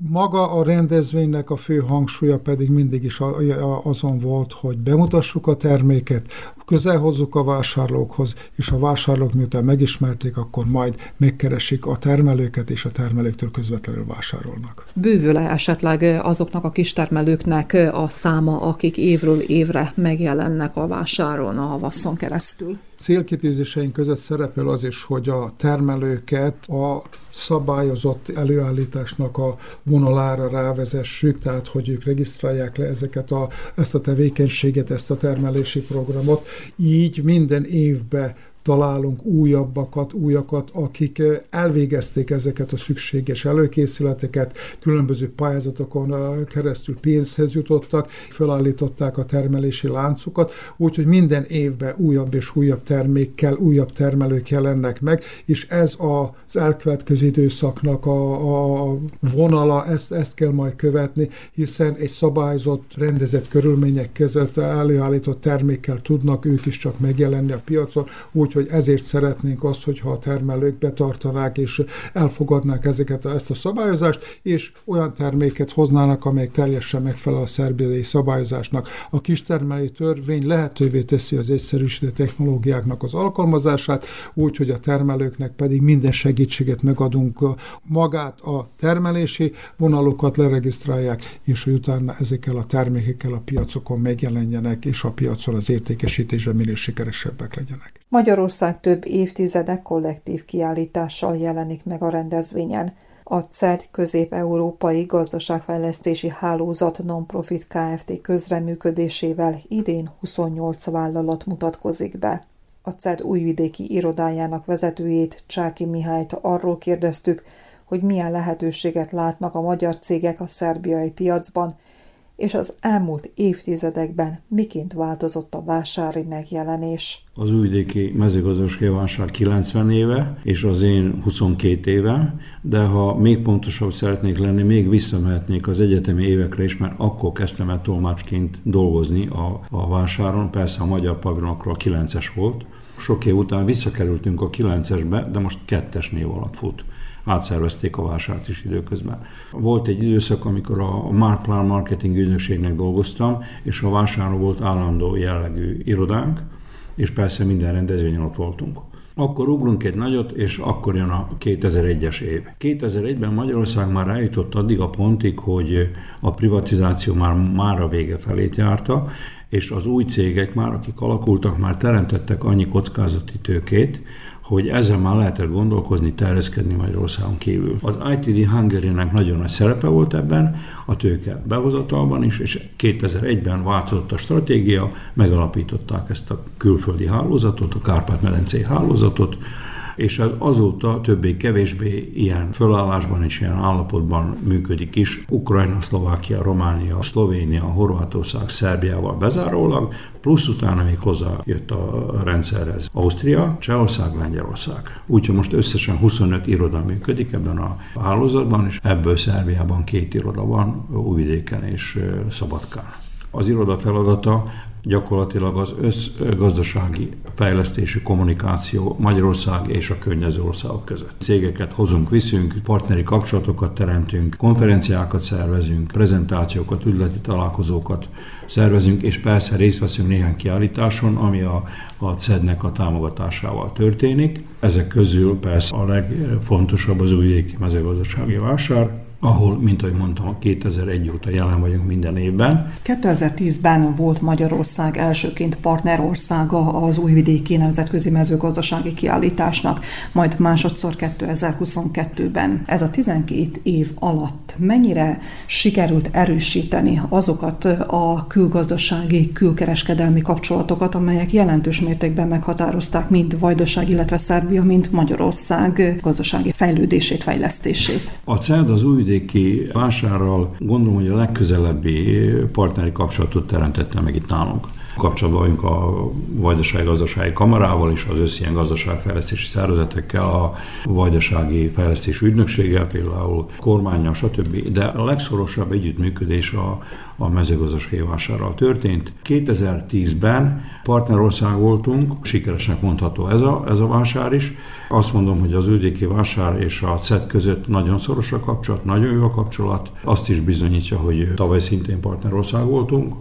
Maga a rendezvénynek a fő hangsúlya pedig mindig is azon volt, hogy bemutassuk a terméket, közel hozzuk a vásárlókhoz, és a vásárlók miután megismerték, akkor majd megkeresik a termelőket, és a termelőktől közvetlenül vásárolnak. Bővül-e esetleg azoknak a kistermelőknek a száma, akik évről évre megjelennek a vásáron a havasszon keresztül? Célkitűzéseink között szerepel az is, hogy a termelőket a szabályozott előállításnak a vonalára rávezessük, tehát hogy ők regisztrálják le ezeket a, ezt a tevékenységet, ezt a termelési programot. Így minden évben találunk újabbakat, újakat, akik eh, elvégezték ezeket a szükséges előkészületeket, különböző pályázatokon eh, keresztül pénzhez jutottak, felállították a termelési láncokat, úgyhogy minden évben újabb és újabb termékkel, újabb termelők jelennek meg, és ez az elkövetkező időszaknak a, a vonala, ezt, ezt kell majd követni, hiszen egy szabályzott, rendezett körülmények között előállított termékkel tudnak ők is csak megjelenni a piacon, úgy, Úgyhogy ezért szeretnénk azt, hogyha a termelők betartanák és elfogadnák ezeket a, ezt a szabályozást, és olyan terméket hoznának, amelyek teljesen megfelel a szerbiai szabályozásnak. A kistermelői törvény lehetővé teszi az egyszerűsített technológiáknak az alkalmazását, úgyhogy a termelőknek pedig minden segítséget megadunk magát a termelési vonalokat leregisztrálják, és hogy utána ezekkel a termékekkel a piacokon megjelenjenek, és a piacon az értékesítésben minél sikeresebbek legyenek. Magyarország több évtizede kollektív kiállítással jelenik meg a rendezvényen. A CED Közép-Európai Gazdaságfejlesztési Hálózat Nonprofit Kft. közreműködésével idén 28 vállalat mutatkozik be. A CED újvidéki irodájának vezetőjét, Csáki Mihályt arról kérdeztük, hogy milyen lehetőséget látnak a magyar cégek a szerbiai piacban, és az elmúlt évtizedekben miként változott a vásári megjelenés. Az újvidéki mezőgazdasági vásár 90 éve, és az én 22 éve, de ha még pontosabb szeretnék lenni, még visszamehetnék az egyetemi évekre is, mert akkor kezdtem el tolmácsként dolgozni a, a vásáron, persze a magyar pavilonokról a 9-es volt, sok év után visszakerültünk a 9-esbe, de most kettes név alatt fut átszervezték a vásárt is időközben. Volt egy időszak, amikor a Marplan Marketing ügynökségnek dolgoztam, és a vásáron volt állandó jellegű irodánk, és persze minden rendezvényen ott voltunk. Akkor ugrunk egy nagyot, és akkor jön a 2001-es év. 2001-ben Magyarország már eljutott addig a pontig, hogy a privatizáció már, már a vége felét járta, és az új cégek már, akik alakultak, már teremtettek annyi kockázati tőkét, hogy ezzel már lehetett gondolkozni, terjeszkedni Magyarországon kívül. Az ITD hungary nagyon nagy szerepe volt ebben, a tőke behozatalban is, és 2001-ben változott a stratégia, megalapították ezt a külföldi hálózatot, a Kárpát-medencei hálózatot, és ez azóta többé-kevésbé ilyen fölállásban és ilyen állapotban működik is. Ukrajna, Szlovákia, Románia, Szlovénia, Horvátország, Szerbiával bezárólag, plusz utána még hozzájött a rendszerhez Ausztria, Csehország, Lengyelország. Úgyhogy most összesen 25 iroda működik ebben a hálózatban, és ebből Szerbiában két iroda van, Újvidéken és Szabadkán. Az iroda feladata gyakorlatilag az összgazdasági fejlesztési kommunikáció Magyarország és a környező országok között. Cégeket hozunk, viszünk, partneri kapcsolatokat teremtünk, konferenciákat szervezünk, prezentációkat, üzleti találkozókat szervezünk, és persze részt veszünk néhány kiállításon, ami a, a CED-nek a támogatásával történik. Ezek közül persze a legfontosabb az újéki mezőgazdasági vásár, ahol, mint ahogy mondtam, 2001 óta jelen vagyunk minden évben. 2010-ben volt Magyarország elsőként partnerországa az újvidéki nemzetközi mezőgazdasági kiállításnak, majd másodszor 2022-ben. Ez a 12 év alatt mennyire sikerült erősíteni azokat a külgazdasági, külkereskedelmi kapcsolatokat, amelyek jelentős mértékben meghatározták mind Vajdaság, illetve Szerbia, mint Magyarország gazdasági fejlődését, fejlesztését. A CED az új újvidéki vásárral gondolom, hogy a legközelebbi partneri kapcsolatot teremtette meg itt nálunk. Kapcsolatban vagyunk a Vajdasági Gazdasági Kamarával és az összilyen gazdaságfejlesztési szervezetekkel, a Vajdasági Fejlesztési Ügynökséggel, például kormányjal, stb. De a legszorosabb együttműködés a, a mezőgazdasági vásárral történt. 2010-ben partnerország voltunk, sikeresnek mondható ez a, ez a vásár is. Azt mondom, hogy az ődéki vásár és a CET között nagyon szoros a kapcsolat, nagyon jó a kapcsolat. Azt is bizonyítja, hogy tavaly szintén partnerország voltunk.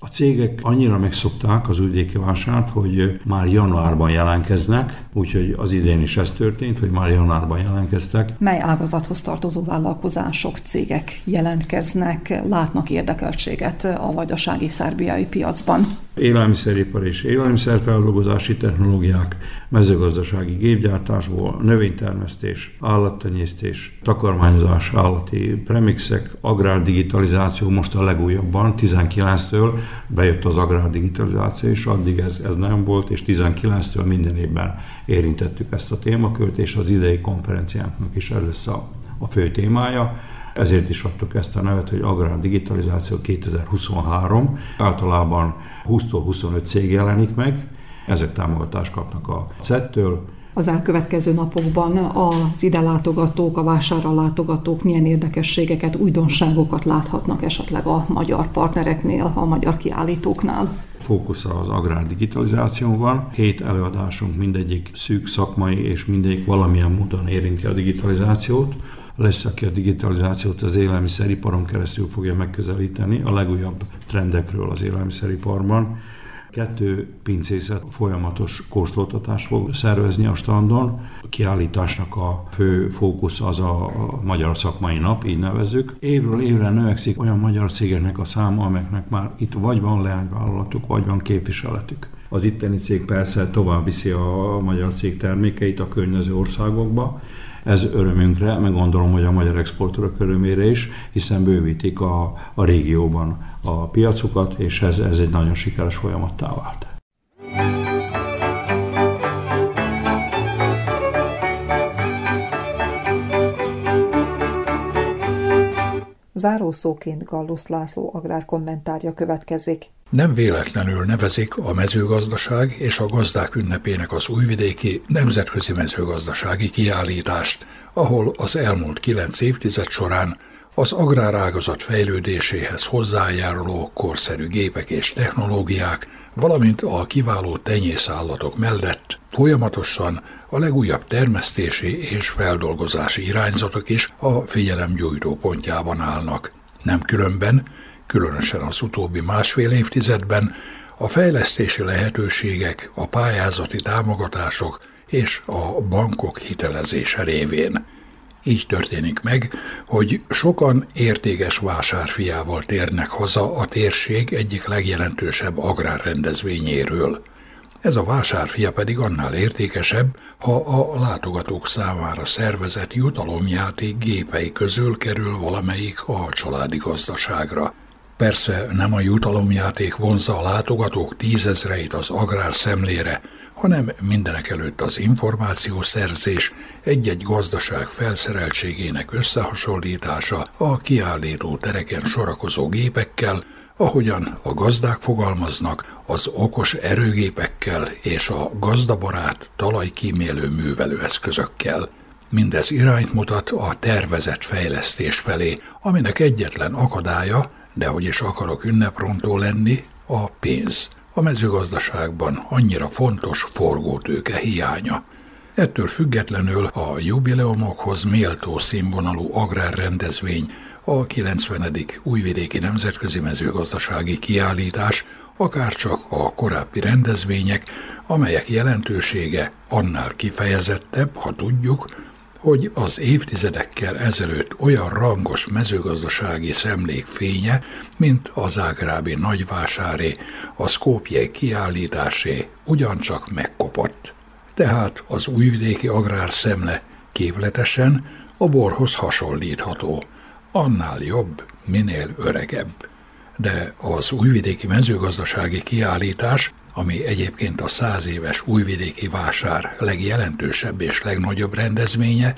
A cégek annyira megszokták az ügyéki vásárt, hogy már januárban jelentkeznek, úgyhogy az idén is ez történt, hogy már januárban jelentkeztek. Mely ágazathoz tartozó vállalkozások, cégek jelentkeznek, látnak érdekeltséget a vajdasági szerbiai piacban? Élelmiszeripar és élelmiszerfeldolgozási technológiák, mezőgazdasági gépgyártásból, növénytermesztés, állattenyésztés, takarmányozás, állati premixek, agrárdigitalizáció most a legújabban, 19-től bejött az agrárdigitalizáció, és addig ez, ez nem volt, és 19-től minden évben érintettük ezt a témakört, és az idei konferenciánknak is ez lesz a, a fő témája. Ezért is adtuk ezt a nevet, hogy Agrár Digitalizáció 2023. Általában 20-25 cég jelenik meg, ezek támogatást kapnak a CET-től, az elkövetkező napokban az ide látogatók, a vásárra látogatók milyen érdekességeket, újdonságokat láthatnak esetleg a magyar partnereknél, a magyar kiállítóknál? Fókusz az agrár digitalizáció van. Hét előadásunk mindegyik szűk szakmai, és mindegyik valamilyen módon érinti a digitalizációt lesz, aki a digitalizációt az élelmiszeriparon keresztül fogja megközelíteni, a legújabb trendekről az élelmiszeriparban. Kettő pincészet folyamatos kóstoltatást fog szervezni a standon. A kiállításnak a fő fókusz az a Magyar Szakmai Nap, így nevezzük. Évről évre növekszik olyan magyar cégeknek a száma, amelyeknek már itt vagy van leányvállalatuk, vagy van képviseletük. Az itteni cég persze tovább viszi a magyar cég termékeit a környező országokba, ez örömünkre, meg gondolom, hogy a magyar exportőrök örömére is, hiszen bővítik a, a régióban a piacokat, és ez, ez egy nagyon sikeres folyamattá vált. Zárószóként Gallus László agrárkommentárja következik. Nem véletlenül nevezik a mezőgazdaság és a gazdák ünnepének az újvidéki nemzetközi mezőgazdasági kiállítást, ahol az elmúlt kilenc évtized során az agrárágazat fejlődéséhez hozzájáruló korszerű gépek és technológiák, valamint a kiváló tenyészállatok mellett folyamatosan a legújabb termesztési és feldolgozási irányzatok is a figyelem gyújtó pontjában állnak. Nem különben, különösen az utóbbi másfél évtizedben a fejlesztési lehetőségek, a pályázati támogatások és a bankok hitelezése révén. Így történik meg, hogy sokan értékes vásárfiával térnek haza a térség egyik legjelentősebb agrárrendezvényéről. Ez a vásárfia pedig annál értékesebb, ha a látogatók számára szervezett jutalomjáték gépei közül kerül valamelyik a családi gazdaságra. Persze nem a jutalomjáték vonza a látogatók tízezreit az agrár szemlére, hanem mindenek előtt az információszerzés, egy-egy gazdaság felszereltségének összehasonlítása a kiállító tereken sorakozó gépekkel, ahogyan a gazdák fogalmaznak, az okos erőgépekkel és a gazdabarát talajkímélő művelőeszközökkel. Mindez irányt mutat a tervezett fejlesztés felé, aminek egyetlen akadálya, de hogy is akarok ünneprontó lenni, a pénz a mezőgazdaságban annyira fontos forgótőke hiánya. Ettől függetlenül a jubileumokhoz méltó színvonalú agrárrendezvény, a 90. újvidéki nemzetközi mezőgazdasági kiállítás, akárcsak a korábbi rendezvények, amelyek jelentősége annál kifejezettebb, ha tudjuk, hogy az évtizedekkel ezelőtt olyan rangos mezőgazdasági szemlék fénye, mint az ágrábi nagyvásáré, a szkópjai kiállításé ugyancsak megkopott. Tehát az újvidéki agrár szemle képletesen a borhoz hasonlítható, annál jobb, minél öregebb. De az újvidéki mezőgazdasági kiállítás ami egyébként a száz éves újvidéki vásár legjelentősebb és legnagyobb rendezvénye,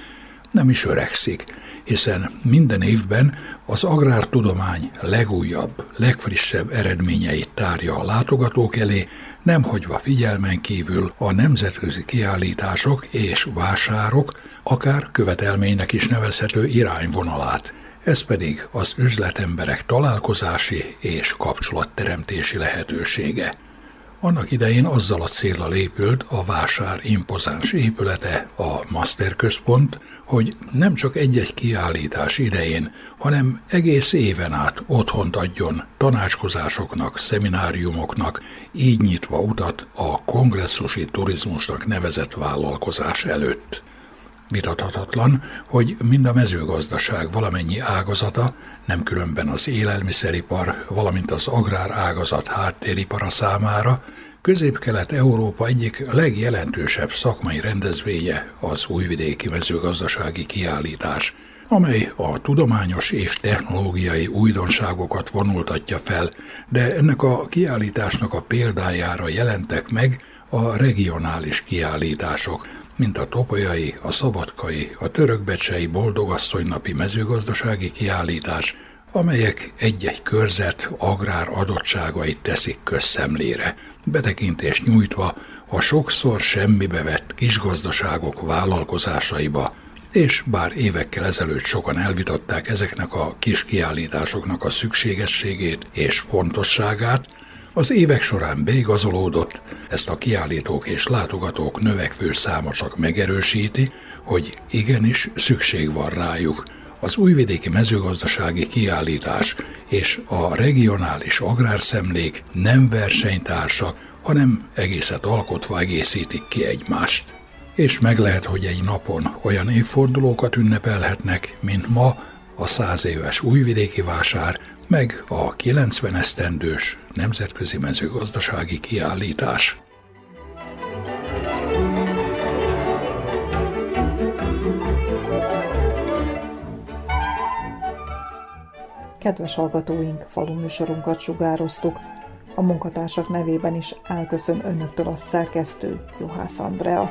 nem is öregszik, hiszen minden évben az agrártudomány legújabb, legfrissebb eredményeit tárja a látogatók elé, nem hagyva figyelmen kívül a nemzetközi kiállítások és vásárok, akár követelménynek is nevezhető irányvonalát, ez pedig az üzletemberek találkozási és kapcsolatteremtési lehetősége. Annak idején azzal a célra épült a vásár impozáns épülete, a Master Központ, hogy nem csak egy-egy kiállítás idején, hanem egész éven át otthont adjon tanácskozásoknak, szemináriumoknak, így nyitva utat a kongresszusi turizmusnak nevezett vállalkozás előtt. Vitathatatlan, hogy mind a mezőgazdaság valamennyi ágazata, nem különben az élelmiszeripar, valamint az agrár ágazat háttéripara számára, Közép-Kelet-Európa egyik legjelentősebb szakmai rendezvénye az újvidéki mezőgazdasági kiállítás, amely a tudományos és technológiai újdonságokat vonultatja fel, de ennek a kiállításnak a példájára jelentek meg a regionális kiállítások, mint a topolyai, a szabadkai, a törökbecsei boldogasszonynapi mezőgazdasági kiállítás, amelyek egy-egy körzet agrár adottságait teszik közszemlére, betekintést nyújtva a sokszor semmibe vett kisgazdaságok vállalkozásaiba, és bár évekkel ezelőtt sokan elvitatták ezeknek a kis kiállításoknak a szükségességét és fontosságát, az évek során beigazolódott, ezt a kiállítók és látogatók növekvő száma csak megerősíti, hogy igenis szükség van rájuk. Az újvidéki mezőgazdasági kiállítás és a regionális agrárszemlék nem versenytársak, hanem egészet alkotva egészítik ki egymást. És meg lehet, hogy egy napon olyan évfordulókat ünnepelhetnek, mint ma a száz éves újvidéki vásár, meg a 90 esztendős nemzetközi mezőgazdasági kiállítás. Kedves hallgatóink, faluműsorunkat sugároztuk. A munkatársak nevében is elköszön önöktől a szerkesztő Juhász Andrea.